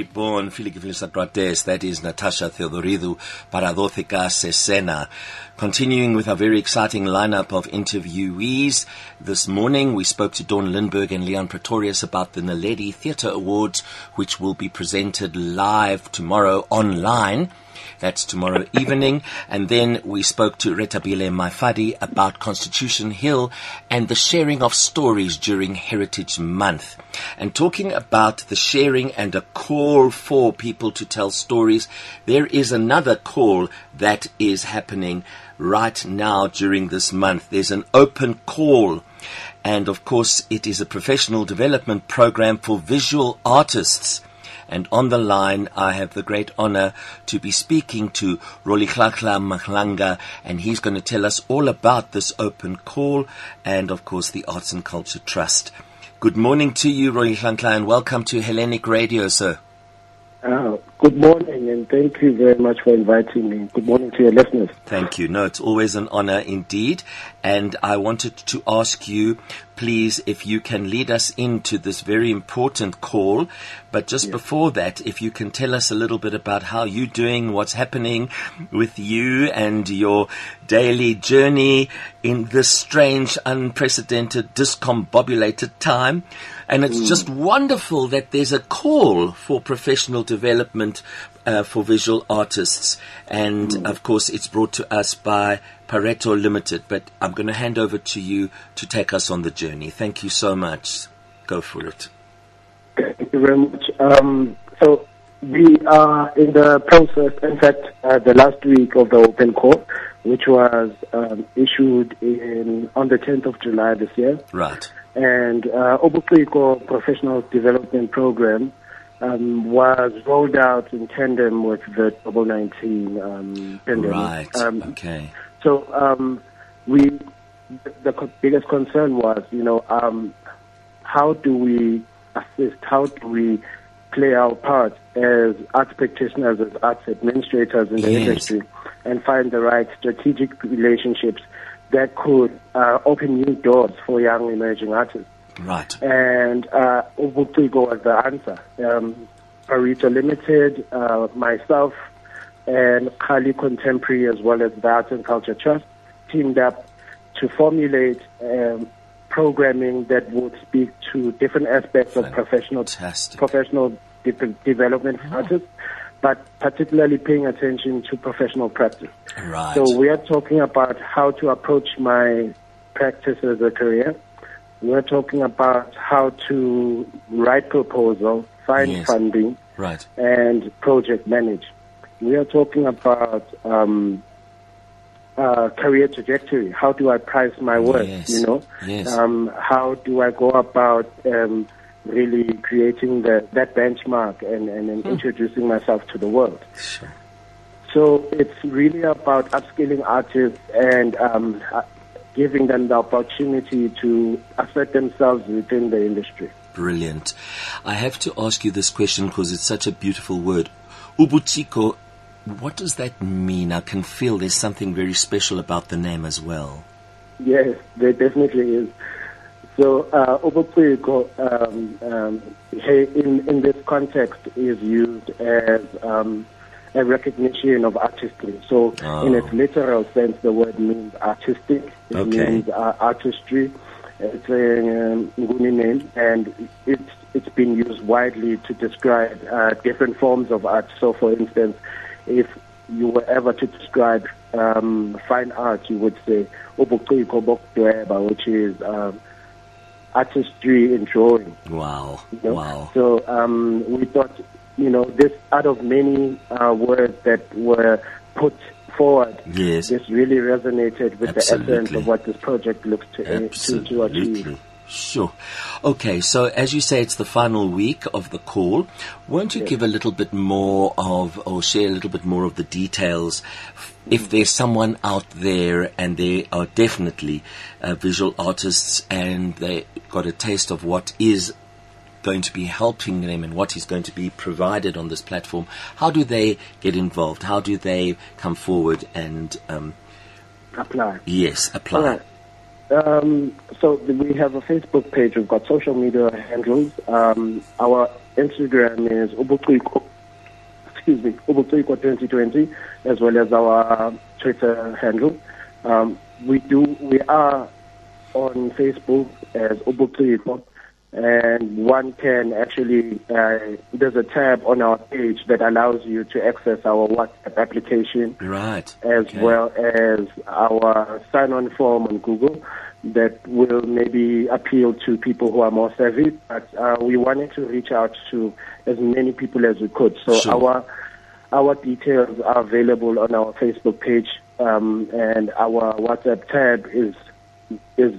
Λοιπόν, φίλοι και φίλες ακροατές, that is Natasha Θεοδωρίδου. Παραδόθηκα σε σένα. Continuing with our very exciting lineup of interviewees. This morning we spoke to Dawn Lindberg and Leon Pretorius about the Naledi Theatre Awards, which will be presented live tomorrow online. That's tomorrow evening. And then we spoke to Retabile Maifadi about Constitution Hill and the sharing of stories during Heritage Month. And talking about the sharing and a call for people to tell stories, there is another call that is happening right now during this month. There's an open call. And of course, it is a professional development program for visual artists. And on the line, I have the great honor to be speaking to Rolihlahla Mhlanga, and he's going to tell us all about this open call and, of course, the Arts and Culture Trust. Good morning to you, Rolihlahla, and welcome to Hellenic Radio, sir. Uh, good morning, and thank you very much for inviting me. Good morning to your listeners. Thank you. No, it's always an honor indeed. And I wanted to ask you, please, if you can lead us into this very important call. But just Yes. before that, if you can tell us a little bit about how you're doing, what's happening with you and your daily journey in this strange, unprecedented, discombobulated time. And it's hmm. just wonderful that there's a call for professional development uh, for visual artists. And of course, it's brought to us by Pareto Limited. But I'm going to hand over to you to take us on the journey. Thank you so much. Go for it. Thank you very much. Um, so we are in the process, in fact, uh, the last week of the open call, which was um, issued in on the 10th of July this year. Right. And uh, Ubuciko Professional Development Program um, was rolled out in tandem with the double 19 um, pandemic. Right. Um, okay. So um, we, the biggest concern was, you know, um, how do we assist? How do we play our part as arts practitioners, as arts administrators in the Yes. industry, and find the right strategic relationships that could uh, open new doors for young emerging artists? Right. and uh, was the answer. Um, Pareto Limited, uh, myself, and Kali Contemporary, as well as the Arts and Culture Trust, teamed up to formulate um, programming that would speak to different aspects of professional Fantastic. professional de- development for artists, but particularly paying attention to professional practice. Right. So we are talking about how to approach my practice as a career. We're talking about how to write proposal, find Yes. funding, right. and project manage. We are talking about um, uh, career trajectory. How do I price my work? Yes. You know, Yes. um, how do I go about um, really creating the, that benchmark and, and, and introducing myself to the world? Sure. So it's really about upskilling artists and um, giving them the opportunity to assert themselves within the industry. Brilliant. I have to ask you this question because it's such a beautiful word. Ubuciko, what does that mean? I can feel there's something very special about the name as well. Yes, there definitely is. So, uh, Ubuciko, um, um, in, in this context, is used as um, a recognition of artistry. So, Oh. in its literal sense, the word means artistic. It Okay. means uh, artistry. It's a um, Nguni name, and it's it's been used widely to describe uh, different forms of art. So, for instance, if you were ever to describe um, fine art, you would say ubuciko which is um, artistry in drawing. Wow. you know. Wow. So um, we thought, you know, this out of many uh, words that were put forward, Yes. this really resonated with the essence of what this project looks to, uh, to, to achieve. Sure. Okay, so as you say, it's the final week of the call. Won't you give a little bit more of, or share a little bit more of the details? If there's someone out there and they are definitely uh, visual artists and they got a taste of what is going to be helping them and what is going to be provided on this platform, how do they get involved? How do they come forward and, um, Apply. yes, apply? Right. Um, so we have a Facebook page. We've got social media handles. Um, our Instagram is Ubuciko, excuse me, Ubuciko 2020, as well as our Twitter handle. Um, we do, we are on Facebook as Ubuciko, and one can actually, uh, there's a tab on our page that allows you to access our WhatsApp application. Right. As okay. well as our sign-on form on Google that will maybe appeal to people who are more savvy. But uh, we wanted to reach out to as many people as we could. So sure. our our details are available on our Facebook page, um, and our WhatsApp tab is is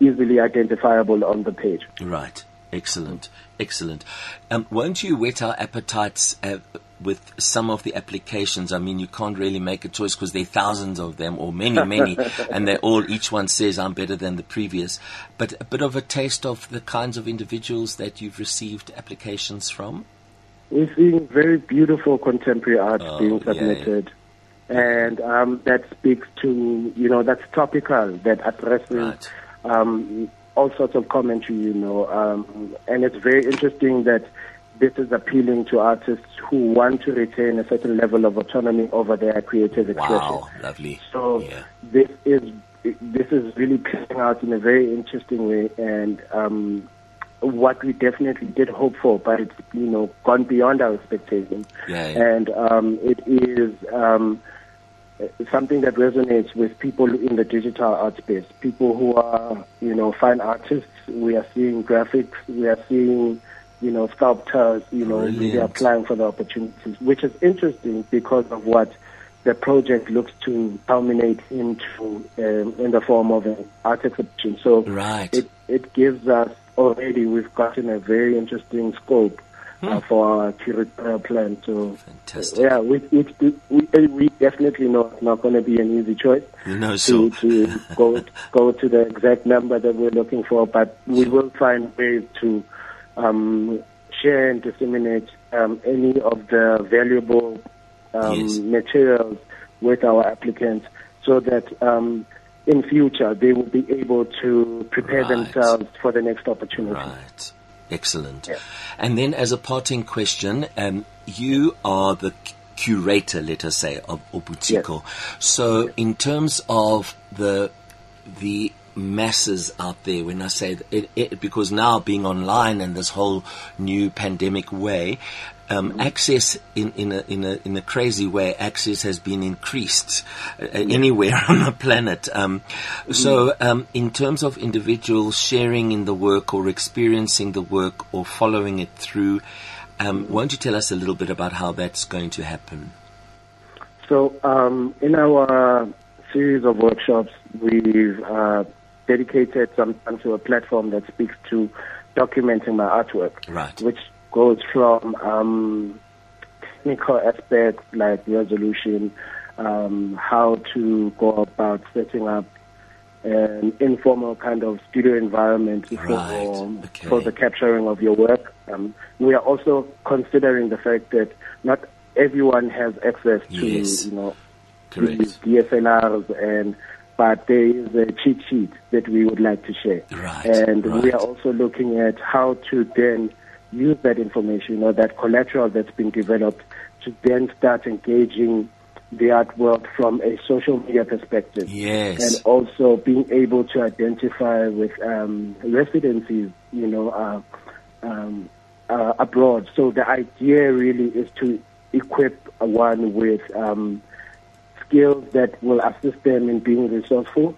easily identifiable on the page. Right. Excellent. Excellent. Um, won't you whet our appetites uh, with some of the applications? I mean, you can't really make a choice because there are thousands of them, or many, many, and they all, each one says, I'm better than the previous. But a bit of a taste of the kinds of individuals that you've received applications from? We're seeing very beautiful contemporary art oh, being submitted. Yeah. And um, that speaks to, you know, that's topical, that addresses right. Um, all sorts of commentary, you know. Um, and it's very interesting that this is appealing to artists who want to retain a certain level of autonomy over their creative expression. Wow, lovely. So yeah. this is this is really playing out in a very interesting way, and um, what we definitely did hope for, but it's you know gone beyond our expectations. Yeah, yeah. And um, it is um, something that resonates with people in the digital art space. People who are you know fine artists. We are seeing graphics. We are seeing you know sculptors. You know they are applying for the opportunities, which is interesting because of what the project looks to culminate into um, in the form of an art exhibition. So right. it, it gives us already, we've gotten a very interesting scope uh, hmm. for our curatorial plan. So, Fantastic. yeah, we, we, we, we definitely know it's not going to be an easy choice no, to, so. to go, go to the exact number that we're looking for, but we will find ways to um, share and disseminate um, any of the valuable um, yes. materials with our applicants so that um, in future they will be able to prepare right. themselves for the next opportunity. Right. Excellent. Yeah. And then as a parting question, um, you are the curator, let us say, of Ubuciko. Yes. So yes. in terms of the the masses out there when I say it, it, because now being online and this whole new pandemic way, um, access in, in, a, in, a, in a crazy way, access has been increased uh, anywhere on the planet. Um. So, um, in terms of individuals sharing in the work or experiencing the work or following it through, um, won't you tell us a little bit about how that's going to happen? So, um, in our series of workshops, we've uh, dedicated some time to a platform that speaks to documenting my artwork, right. which goes from um, technical aspects like resolution, um, how to go about setting up an informal kind of studio environment for, okay. for the capturing of your work. Um, we are also considering the fact that not everyone has access to yes. you know Correct. DSLRs and but there is a cheat sheet that we would like to share. Right, and right. we are also looking at how to then use that information or that collateral that's been developed to then start engaging the art world from a social media perspective. Yes. And also being able to identify with um, residencies, you know, uh, um, uh, abroad. So the idea really is to equip one with um, skills that will assist them in being resourceful,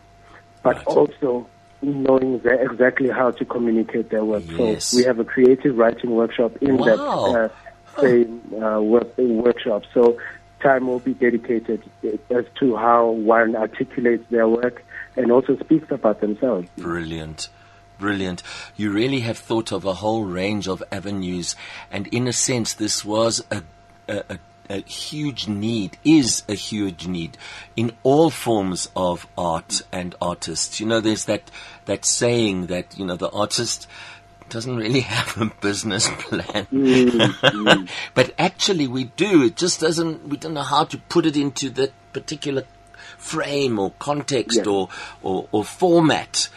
but right. also knowing exactly how to communicate their work. Yes. So we have a creative writing workshop in wow. that uh, same uh, work, workshop. So time will be dedicated as to how one articulates their work and also speaks about themselves. Brilliant. Brilliant. You really have thought of a whole range of avenues, and in a sense, this was a, a, a a huge need, is a huge need in all forms of art and artists. You know, there's that, that saying that, you know, the artist doesn't really have a business plan. Mm-hmm. but actually we do. It just doesn't, we don't know how to put it into that particular frame or context Yes. or, or, or format.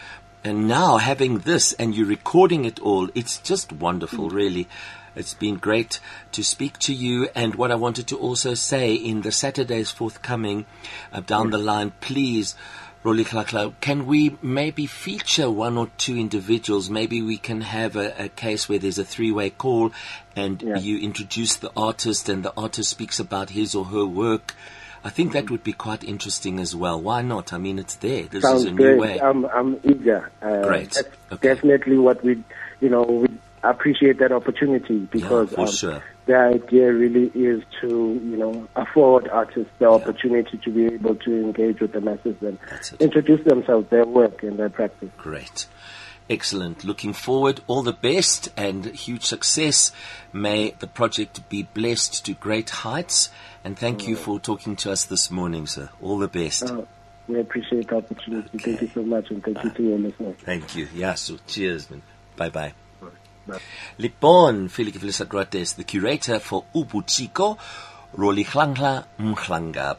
And now having this and you recording it all, it's just wonderful, mm. really. It's been great to speak to you. And what I wanted to also say in the Saturdays forthcoming uh, down the line, please, Rolihlahla, can we maybe feature one or two individuals? Maybe we can have a, a case where there's a three-way call and Yeah. you introduce the artist and the artist speaks about his or her work. I think that would be quite interesting as well. Why not? I mean, it's there. This Sounds is a great. new way. I'm, I'm eager. Uh, Great. Okay. definitely what we, you know, we appreciate that opportunity because for um, sure. the idea really is to, you know, afford artists the opportunity to be able to engage with the masses and introduce themselves, their work and their practice. Great. Excellent. Looking forward. All the best and huge success. May the project be blessed to great heights. And thank you for talking to us this morning, sir. All the best. Uh, we appreciate the opportunity. Thank you so much and thank you to your listeners. Thank you. Yeah, so cheers, man. Bye bye. Bye. Lipon, Felix Vilisagrates, the curator for Ubuciko, Roli Mhlanga